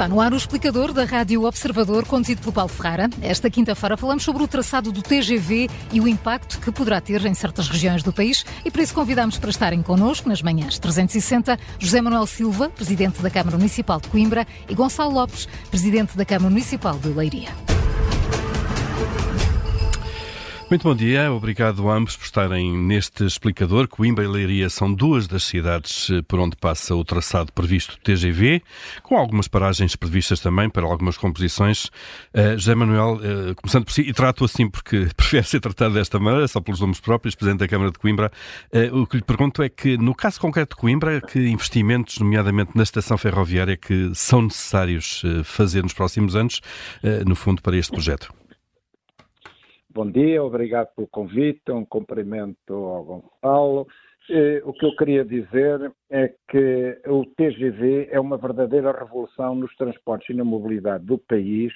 Está no ar o explicador da Rádio Observador, conduzido pelo Paulo Ferrara. Esta quinta-feira falamos sobre o traçado do TGV e o impacto que poderá ter em certas regiões do país e por isso convidamos para estarem connosco nas manhãs 360 José Manuel Silva, Presidente da Câmara Municipal de Coimbra e Gonçalo Lopes, Presidente da Câmara Municipal de Leiria. Muito bom dia, obrigado a ambos por estarem neste explicador. Coimbra e Leiria são duas das cidades eh, por onde passa o traçado previsto do TGV, com algumas paragens previstas também para algumas composições. Uh, José Manuel, uh, começando por si, e trato assim porque prefere ser tratado desta maneira, só pelos nomes próprios, Presidente da Câmara de Coimbra. Uh, o que lhe pergunto é que, no caso concreto de Coimbra, que investimentos, nomeadamente na estação ferroviária, que são necessários fazer nos próximos anos, no fundo, para este projeto? Bom dia, obrigado pelo convite, um cumprimento ao Gonçalo. Eh, o que eu queria dizer é que o TGV é uma verdadeira revolução nos transportes e na mobilidade do país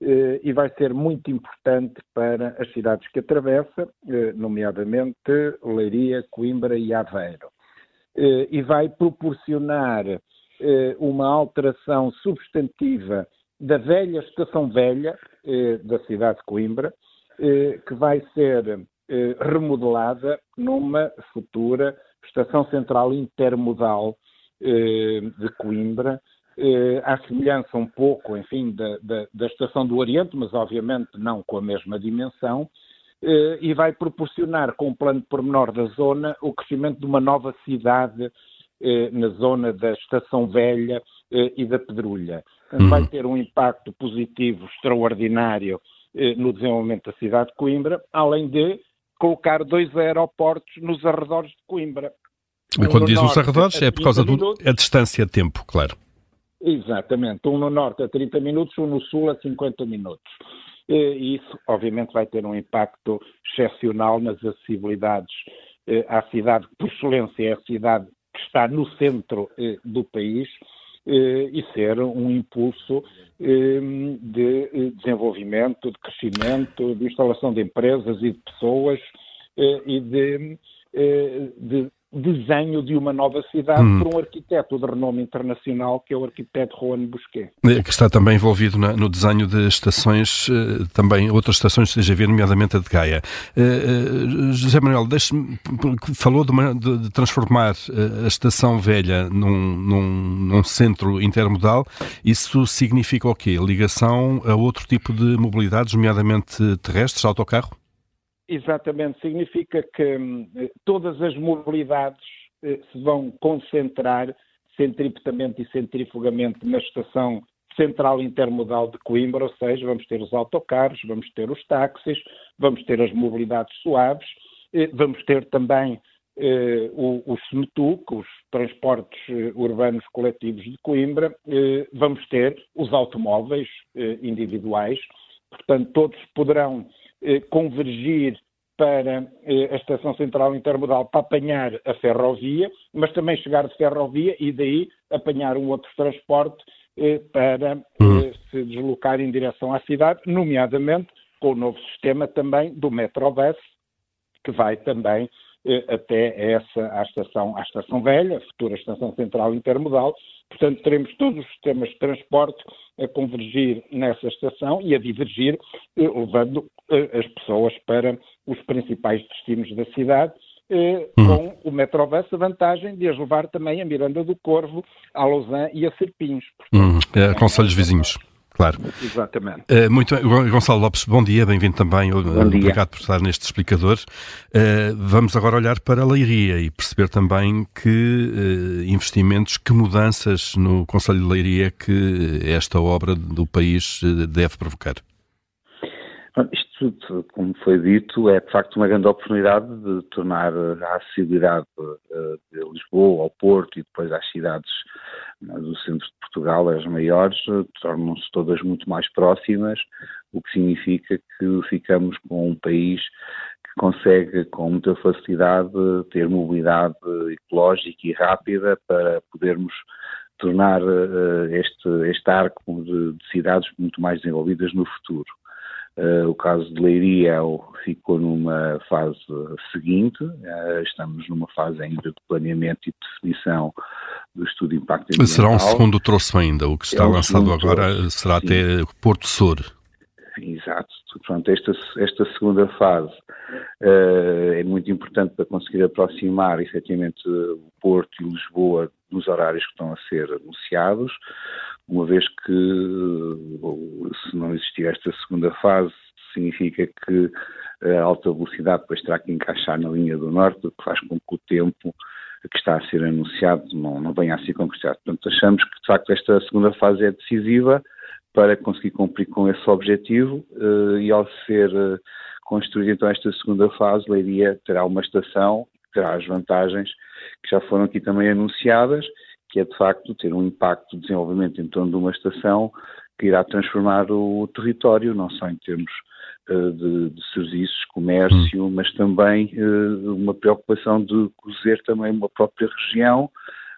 eh, e vai ser muito importante para as cidades que atravessa, eh, nomeadamente Leiria, Coimbra e Aveiro. E vai proporcionar uma alteração substantiva da velha estação velha da cidade de Coimbra, que vai ser eh, remodelada numa futura estação central intermodal eh, de Coimbra, à semelhança um pouco, enfim, da, da, da, Estação do Oriente, mas obviamente não com a mesma dimensão, e vai proporcionar, com o plano pormenor da zona, o crescimento de uma nova cidade na zona da Estação Velha e da Pedrulha. Vai uhum. ter um impacto positivo extraordinário eh, no desenvolvimento da cidade de Coimbra, além de colocar dois aeroportos nos arredores de Coimbra. E quando um diz nos arredores é por causa da distância de tempo, claro. Exatamente, um no norte a 30 minutos, um no sul a 50 minutos. E isso, obviamente, vai ter um impacto excepcional nas acessibilidades eh, à cidade, que por excelência é a cidade que está no centro eh, do país eh, e ser um impulso ehm, de eh, desenvolvimento, de crescimento, de instalação de empresas e de pessoas eh, e de, de desenho de uma nova cidade hum. por um arquiteto de renome internacional, que é o arquiteto Juan Busquet. Que está também envolvido na, no desenho de estações, eh, também outras estações de CGV, nomeadamente a de Gaia. Uh, José Manuel, falou de, uma, de, de, transformar a estação velha num, num, num, centro intermodal. Isso significa o quê? Ligação a outro tipo de mobilidades, nomeadamente terrestres, autocarro? Exatamente, significa que hum, todas as mobilidades eh, se vão concentrar centripetamente e centrifugamente na estação central intermodal de Coimbra, ou seja, vamos ter os autocarros, vamos ter os táxis, vamos ter as mobilidades suaves, eh, vamos ter também eh, os SMETUC, os transportes eh, urbanos coletivos de Coimbra, eh, vamos ter os automóveis eh, individuais, portanto, todos poderão convergir para eh, a Estação Central Intermodal para apanhar a ferrovia, mas também chegar de ferrovia e daí apanhar um outro transporte eh, para hum. se deslocar em direção à cidade, nomeadamente com o novo sistema também do Metrobus, que vai também até essa, à estação, à estação velha, a futura estação central intermodal. Portanto, teremos todos os sistemas de transporte a convergir nessa estação e a divergir, eh, levando eh, as pessoas para os principais destinos da cidade, eh, hum. com o Metrobus a vantagem de as levar também a Miranda do Corvo, a Lausanne e a Serpins. Hum, é, conselhos vizinhos. Claro. Exatamente. Uh, muito Gonçalo Lopes, bom dia, bem-vindo também. Bom dia. Obrigado por estar neste explicador. Uh, vamos agora olhar para a Leiria e perceber também que uh, investimentos, que mudanças no Conselho de Leiria que esta obra do país deve provocar. Isto tudo, como foi dito, é de facto uma grande oportunidade de tornar a acessibilidade de Lisboa ao Porto e depois às cidades do centro de Portugal, as maiores, tornam-se todas muito mais próximas, o que significa que ficamos com um país que consegue com muita facilidade ter mobilidade ecológica e rápida para podermos tornar este, este arco de, de cidades muito mais desenvolvidas no futuro. Uh, o caso de Leiria ficou numa fase seguinte, uh, estamos numa fase ainda de planeamento e de definição do estudo de impacto ambiental. Será um segundo troço ainda, o que está é lançado agora troço, será sim. até Porto Sor. Exato. Pronto, esta, esta segunda fase uh, é muito importante para conseguir aproximar efetivamente o Porto e Lisboa nos horários que estão a ser anunciados, uma vez que se não existir esta segunda fase, significa que a alta velocidade depois terá que encaixar na linha do norte, o que faz com que o tempo que está a ser anunciado não, não venha a ser concretizado. Portanto, achamos que de facto esta segunda fase é decisiva para conseguir cumprir com esse objetivo uh, e ao ser uh, construída então esta segunda fase, Leiria terá uma estação que terá as vantagens que já foram aqui também anunciadas, que é de facto ter um impacto de desenvolvimento em torno de uma estação que irá transformar o, território, não só em termos uh, de, de, serviços, comércio, hum. mas também uma preocupação de cozer também uma própria região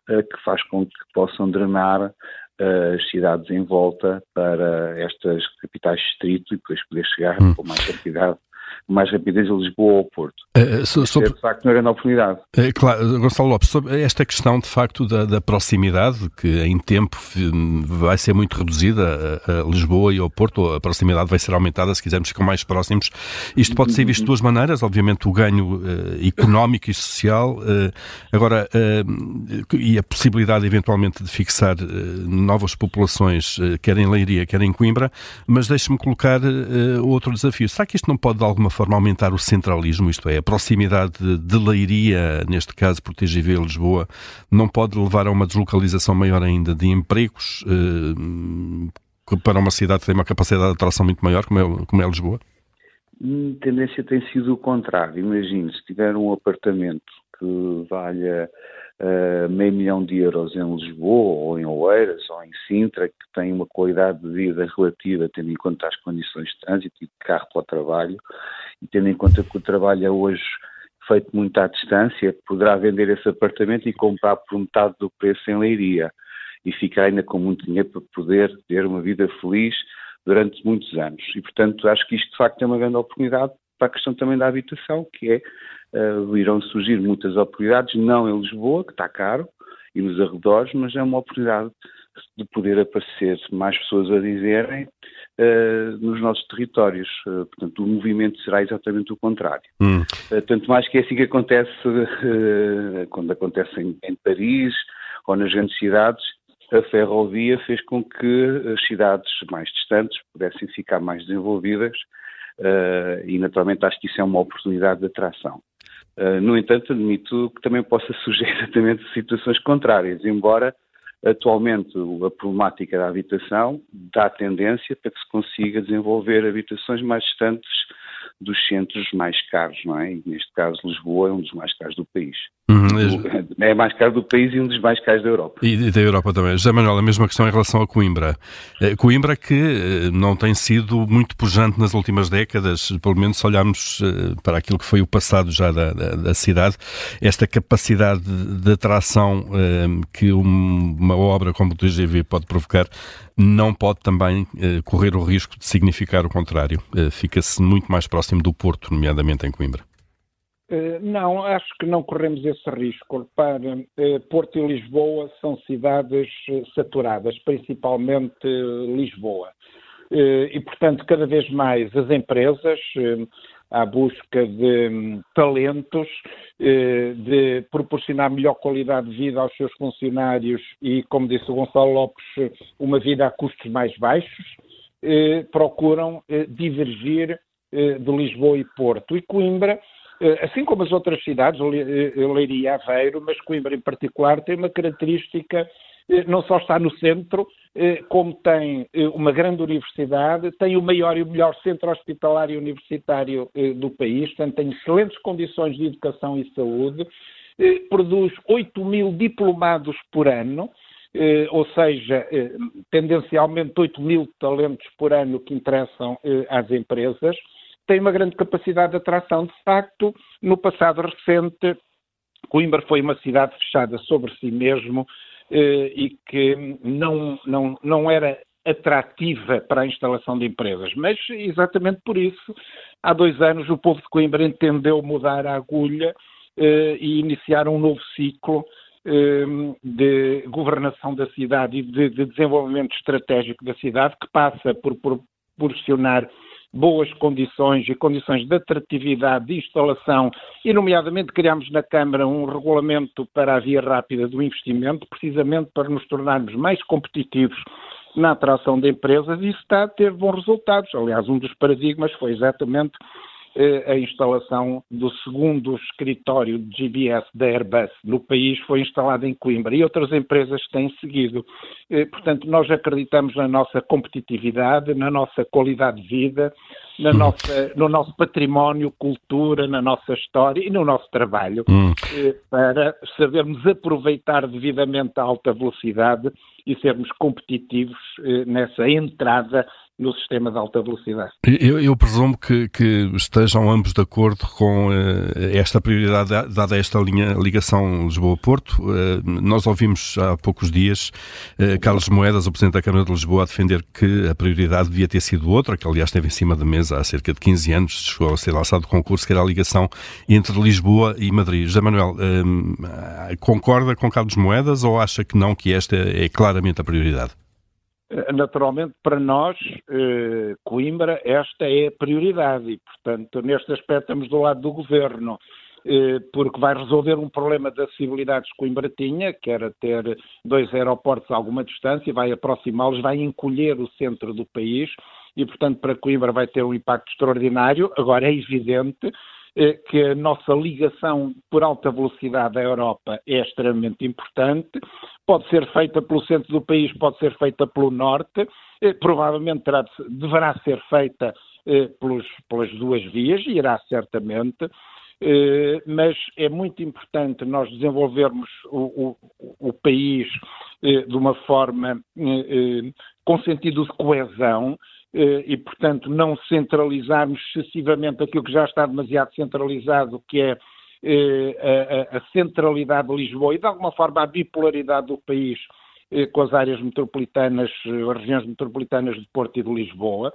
que faz com que possam drenar as cidades em volta para estas capitais distrito e depois poder chegar hum. com mais mais rapidez a Lisboa ou ao Porto. Uh, so, sobre... é, de facto, uma grande oportunidade. Uh, claro, Gonçalo Lopes, sobre esta questão, de facto, da, da proximidade, que em tempo vai ser muito reduzida a, a, Lisboa e ao Porto, a proximidade vai ser aumentada se quisermos ficar mais próximos. Isto pode ser visto de duas maneiras, obviamente o ganho uh, económico e social, agora, e a possibilidade eventualmente de fixar novas populações, quer em Leiria, quer em Coimbra, mas deixe-me colocar outro desafio. Será que isto não pode de alguma forma aumentar o centralismo, isto é, a proximidade de Leiria, neste caso por TGV Lisboa, não pode levar a uma deslocalização maior ainda de empregos eh, para uma cidade que tem uma capacidade de atração muito maior, como é, como é Lisboa? A hum, tendência tem sido o contrário. Imagine, se tiver um apartamento que valha uh, meio milhão de euros em Lisboa, ou em Oeiras, ou em Sintra, que tem uma qualidade de vida relativa, tendo em conta as condições de trânsito e de carro para o trabalho, e tendo em conta que o trabalho é hoje feito muito à distância, poderá vender esse apartamento e comprar por metade do preço em Leiria e ficar ainda com muito dinheiro para poder ter uma vida feliz durante muitos anos. E, portanto, acho que isto de facto é uma grande oportunidade para a questão também da habitação, que é uh, irão surgir muitas oportunidades, não em Lisboa, que está caro, e nos arredores, mas é uma oportunidade de poder aparecer mais pessoas a dizerem uh, nos nossos territórios. Uh, portanto, o movimento será exatamente o contrário. Hum. Uh, tanto mais que é assim que acontece quando acontece em, em, Paris ou nas grandes cidades, a ferrovia fez com que as cidades mais distantes pudessem ficar mais desenvolvidas e, naturalmente, acho que isso é uma oportunidade de atração. Uh, no entanto, admito que também possa surgir exatamente situações contrárias, embora atualmente a problemática da habitação dá tendência para que se consiga desenvolver habitações mais distantes dos centros mais caros, não é? E neste caso Lisboa é um dos mais caros do país. Uhum. É mais caro do país e um dos mais caros da Europa. E da Europa também. José Manuel, a mesma questão em relação a Coimbra. Eh, Coimbra que eh, não tem sido muito pujante nas últimas décadas, pelo menos se olharmos eh, para aquilo que foi o passado já da, da, da cidade, esta capacidade de atração que uma obra como o TGV pode provocar não pode também correr o risco de significar o contrário. Fica-se muito mais próximo do Porto, nomeadamente em Coimbra. Eh, não, acho que não corremos esse risco. Repare, eh, Porto e Lisboa são cidades eh, saturadas, principalmente Lisboa. E, portanto, cada vez mais as empresas, à busca de hum, talentos, de proporcionar melhor qualidade de vida aos seus funcionários e, como disse o Gonçalo Lopes, uma vida a custos mais baixos, procuram divergir de Lisboa e Porto. E Coimbra assim como as outras cidades, eh, Leiria e Aveiro, mas Coimbra em particular, tem uma característica, eh, não só está no centro, como tem uma grande universidade, tem o maior e o melhor centro hospitalar e universitário do país, portanto tem excelentes condições de educação e saúde, produz 8 mil diplomados por ano, ou seja, tendencialmente 8 mil talentos por ano que interessam às empresas, tem uma grande capacidade de atração. De facto, no passado recente, Coimbra foi uma cidade fechada sobre si mesmo eh, e que não, não, não era atrativa para a instalação de empresas. Mas, exatamente por isso, há dois anos o povo de Coimbra entendeu mudar a agulha eh, e iniciar um novo ciclo de governação da cidade e de, de, desenvolvimento estratégico da cidade, que passa por proporcionar boas condições e condições de atratividade de instalação, e nomeadamente criámos na Câmara um regulamento para a via rápida do investimento, precisamente para nos tornarmos mais competitivos na atração de empresas e isso está a ter bons resultados. Aliás, um dos paradigmas foi exatamente a instalação do segundo escritório de GBS da Airbus no país foi instalado em Coimbra e outras empresas têm seguido. Eh, portanto, nós acreditamos na nossa competitividade, na nossa qualidade de vida, na hum. nossa, no nosso património, cultura, na nossa história e no nosso trabalho, hum. Eh, para sabermos aproveitar devidamente a alta velocidade e sermos competitivos nessa entrada no sistema de alta velocidade. Eu, eu presumo que, que, estejam ambos de acordo com uh, esta prioridade dada a esta linha, ligação Lisboa-Porto. Uh, nós ouvimos há poucos dias uh, Carlos Moedas, o Presidente da Câmara de Lisboa, a defender que a prioridade devia ter sido outra, que aliás esteve em cima da mesa há cerca de 15 anos, chegou a ser lançado o concurso, que era a ligação entre Lisboa e Madrid. José Manuel, concorda com Carlos Moedas ou acha que não, que esta é claramente a prioridade? Eh, naturalmente, para nós, eh, Coimbra, esta é a prioridade e, portanto, neste aspecto estamos do lado do governo, eh, porque vai resolver um problema de acessibilidade que Coimbra tinha, que era ter dois aeroportos a alguma distância, vai aproximá-los, vai encolher o centro do país e, portanto, para Coimbra vai ter um impacto extraordinário. Agora, é evidente que a nossa ligação por alta velocidade à Europa é extremamente importante. Pode ser feita pelo centro do país, pode ser feita pelo norte, eh, provavelmente terá, deverá ser feita eh, pelos, pelas duas vias, irá certamente. mas é muito importante nós desenvolvermos o, o, o país de uma forma com sentido de coesão, eh, e, portanto, não centralizarmos excessivamente aquilo que já está demasiado centralizado, que é eh, a, a, centralidade de Lisboa e, de alguma forma, a bipolaridade do país eh, com as áreas metropolitanas, as regiões metropolitanas de Porto e de Lisboa.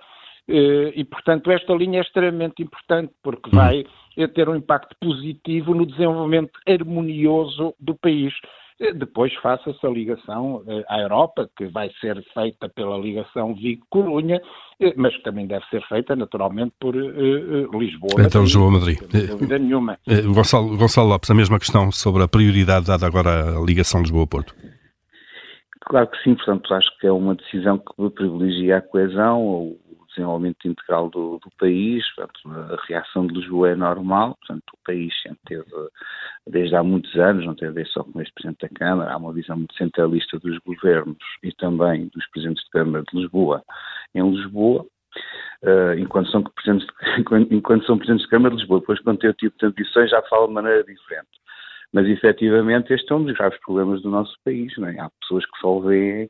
E, portanto, esta linha é extremamente importante porque vai ter um impacto positivo no desenvolvimento harmonioso do país. Depois faça-se a ligação eh, à Europa, que vai ser feita pela ligação Vigo-Corunha, eh, mas que também deve ser feita, naturalmente, por uh, Lisboa. Então, Lisboa-Madrid. Sem dúvida nenhuma. Gonçalo, Gonçalo Lopes, a mesma questão sobre a prioridade dada agora à ligação Lisboa-Porto. Claro que sim, portanto, acho que é uma decisão que privilegia a coesão, desenvolvimento integral do, do país. Portanto, a reação de Lisboa é normal, portanto, o país sempre teve, desde há muitos anos, não teve só com este Presidente da Câmara, há uma visão muito centralista dos governos e também dos Presidentes de Câmara de Lisboa em Lisboa. Uh, enquanto, são presidentes de, enquanto são Presidentes de Câmara de Lisboa, depois quando tem o tipo de ambições já fala de maneira diferente. Mas efetivamente este é um dos graves problemas do nosso país. É? Há pessoas que só veem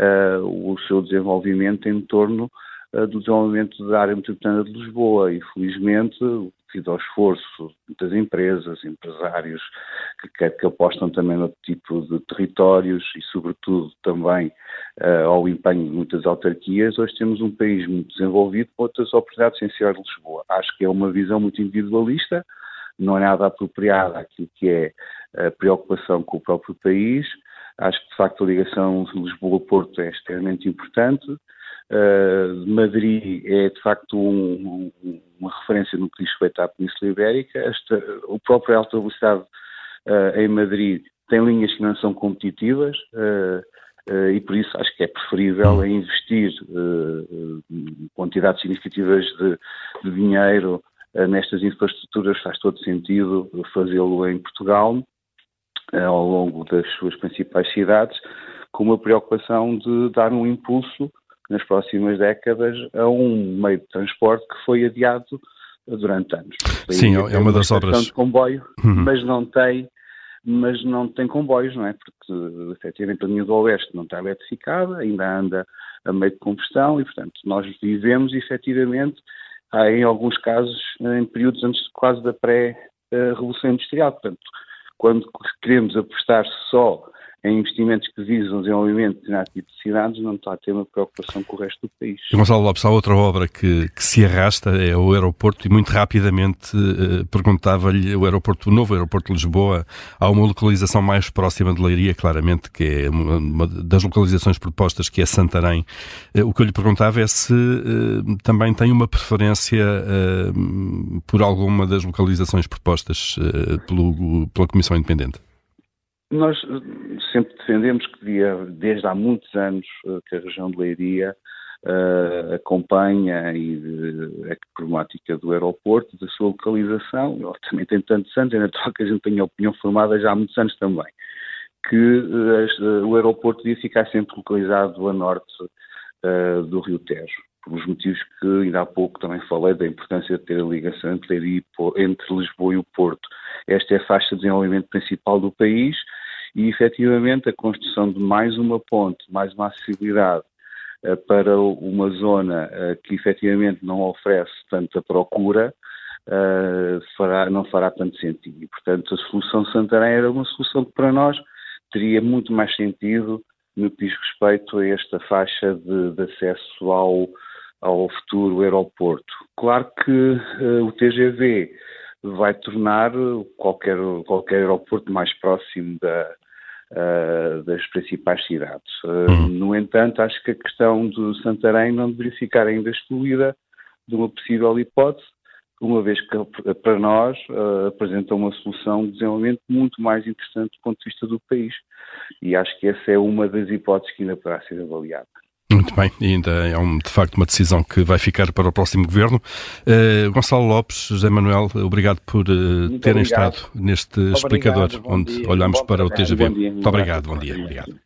uh, o seu desenvolvimento em torno do desenvolvimento da área metropolitana de Lisboa e, felizmente, devido ao esforço das empresas, empresários que, que apostam também no tipo de territórios e, sobretudo, também uh, ao empenho de muitas autarquias, hoje temos um país muito desenvolvido com outras oportunidades essenciais de Lisboa. Acho que é uma visão muito individualista, não é nada apropriada àquilo que é a preocupação com o próprio país. Acho que, de facto, a ligação Lisboa-Porto é extremamente importante. Uh, Madrid é de facto um, um, uma referência no que diz respeito à Península Ibérica. Esta, o próprio alta velocidade uh, em Madrid tem linhas que não são competitivas uh, e por isso acho que é preferível é investir quantidades significativas de, de dinheiro nestas infraestruturas. Faz todo sentido fazê-lo em Portugal ao longo das suas principais cidades, com uma preocupação de dar um impulso nas próximas décadas a um meio de transporte que foi adiado durante anos. Sim, é uma das obras. de comboio, uhum. mas não tem mas não tem comboios, não é? Porque efetivamente a linha do Oeste não está eletrificada, ainda anda a meio de combustão e, portanto, nós vivemos efetivamente, em alguns casos, em períodos antes quase da pré-revolução industrial. Portanto, quando queremos apostar só em investimentos que visam desenvolvimento de determinado tipo de cidades, não está a ter uma preocupação com o resto do país. Gonçalo Lopes, há outra obra que, que se arrasta, é o aeroporto, e muito rapidamente eh, perguntava-lhe, o aeroporto, o novo aeroporto de Lisboa, há uma localização mais próxima de Leiria, claramente, que é uma, das localizações propostas, que é Santarém. Eh, o que eu lhe perguntava é se eh, também tem uma preferência por alguma das localizações propostas pelo, pela Comissão Independente. Nós eh, sempre defendemos que, desde há muitos anos, eh, que a região de Leiria uh, acompanha e de, a problemática do aeroporto, da sua localização. Também tenho tantos anos, ainda estou que a gente tenha opinião formada já há muitos anos também, que o aeroporto devia ficar sempre localizado a norte uh, do Rio Tejo pelos motivos que ainda há pouco também falei da importância de ter a ligação entre, entre Lisboa e o Porto. Esta é a faixa de desenvolvimento principal do país e, efetivamente, a construção de mais uma ponte, mais uma acessibilidade uh, para uma zona uh, que, efetivamente, não oferece tanta procura, uh, fará, não fará tanto sentido. E, portanto, a solução Santarém era uma solução que, para nós, teria muito mais sentido no que diz respeito a esta faixa de, de acesso ao, ao futuro aeroporto. Claro que o TGV vai tornar qualquer, qualquer aeroporto mais próximo da, uh, das principais cidades. Uh, No entanto, acho que a questão do Santarém não deveria ficar ainda excluída de uma possível hipótese, uma vez que para nós uh, apresenta uma solução de desenvolvimento muito mais interessante do ponto de vista do país. E acho que essa é uma das hipóteses que ainda poderá ser avaliada. Muito bem, e ainda é um, de facto uma decisão que vai ficar para o próximo governo. Uh, Gonçalo Lopes, José Manuel, obrigado por uh, terem obrigado. estado neste obrigado, explicador, onde dia. olhamos para o TGV. Muito obrigado, bom dia. Obrigado.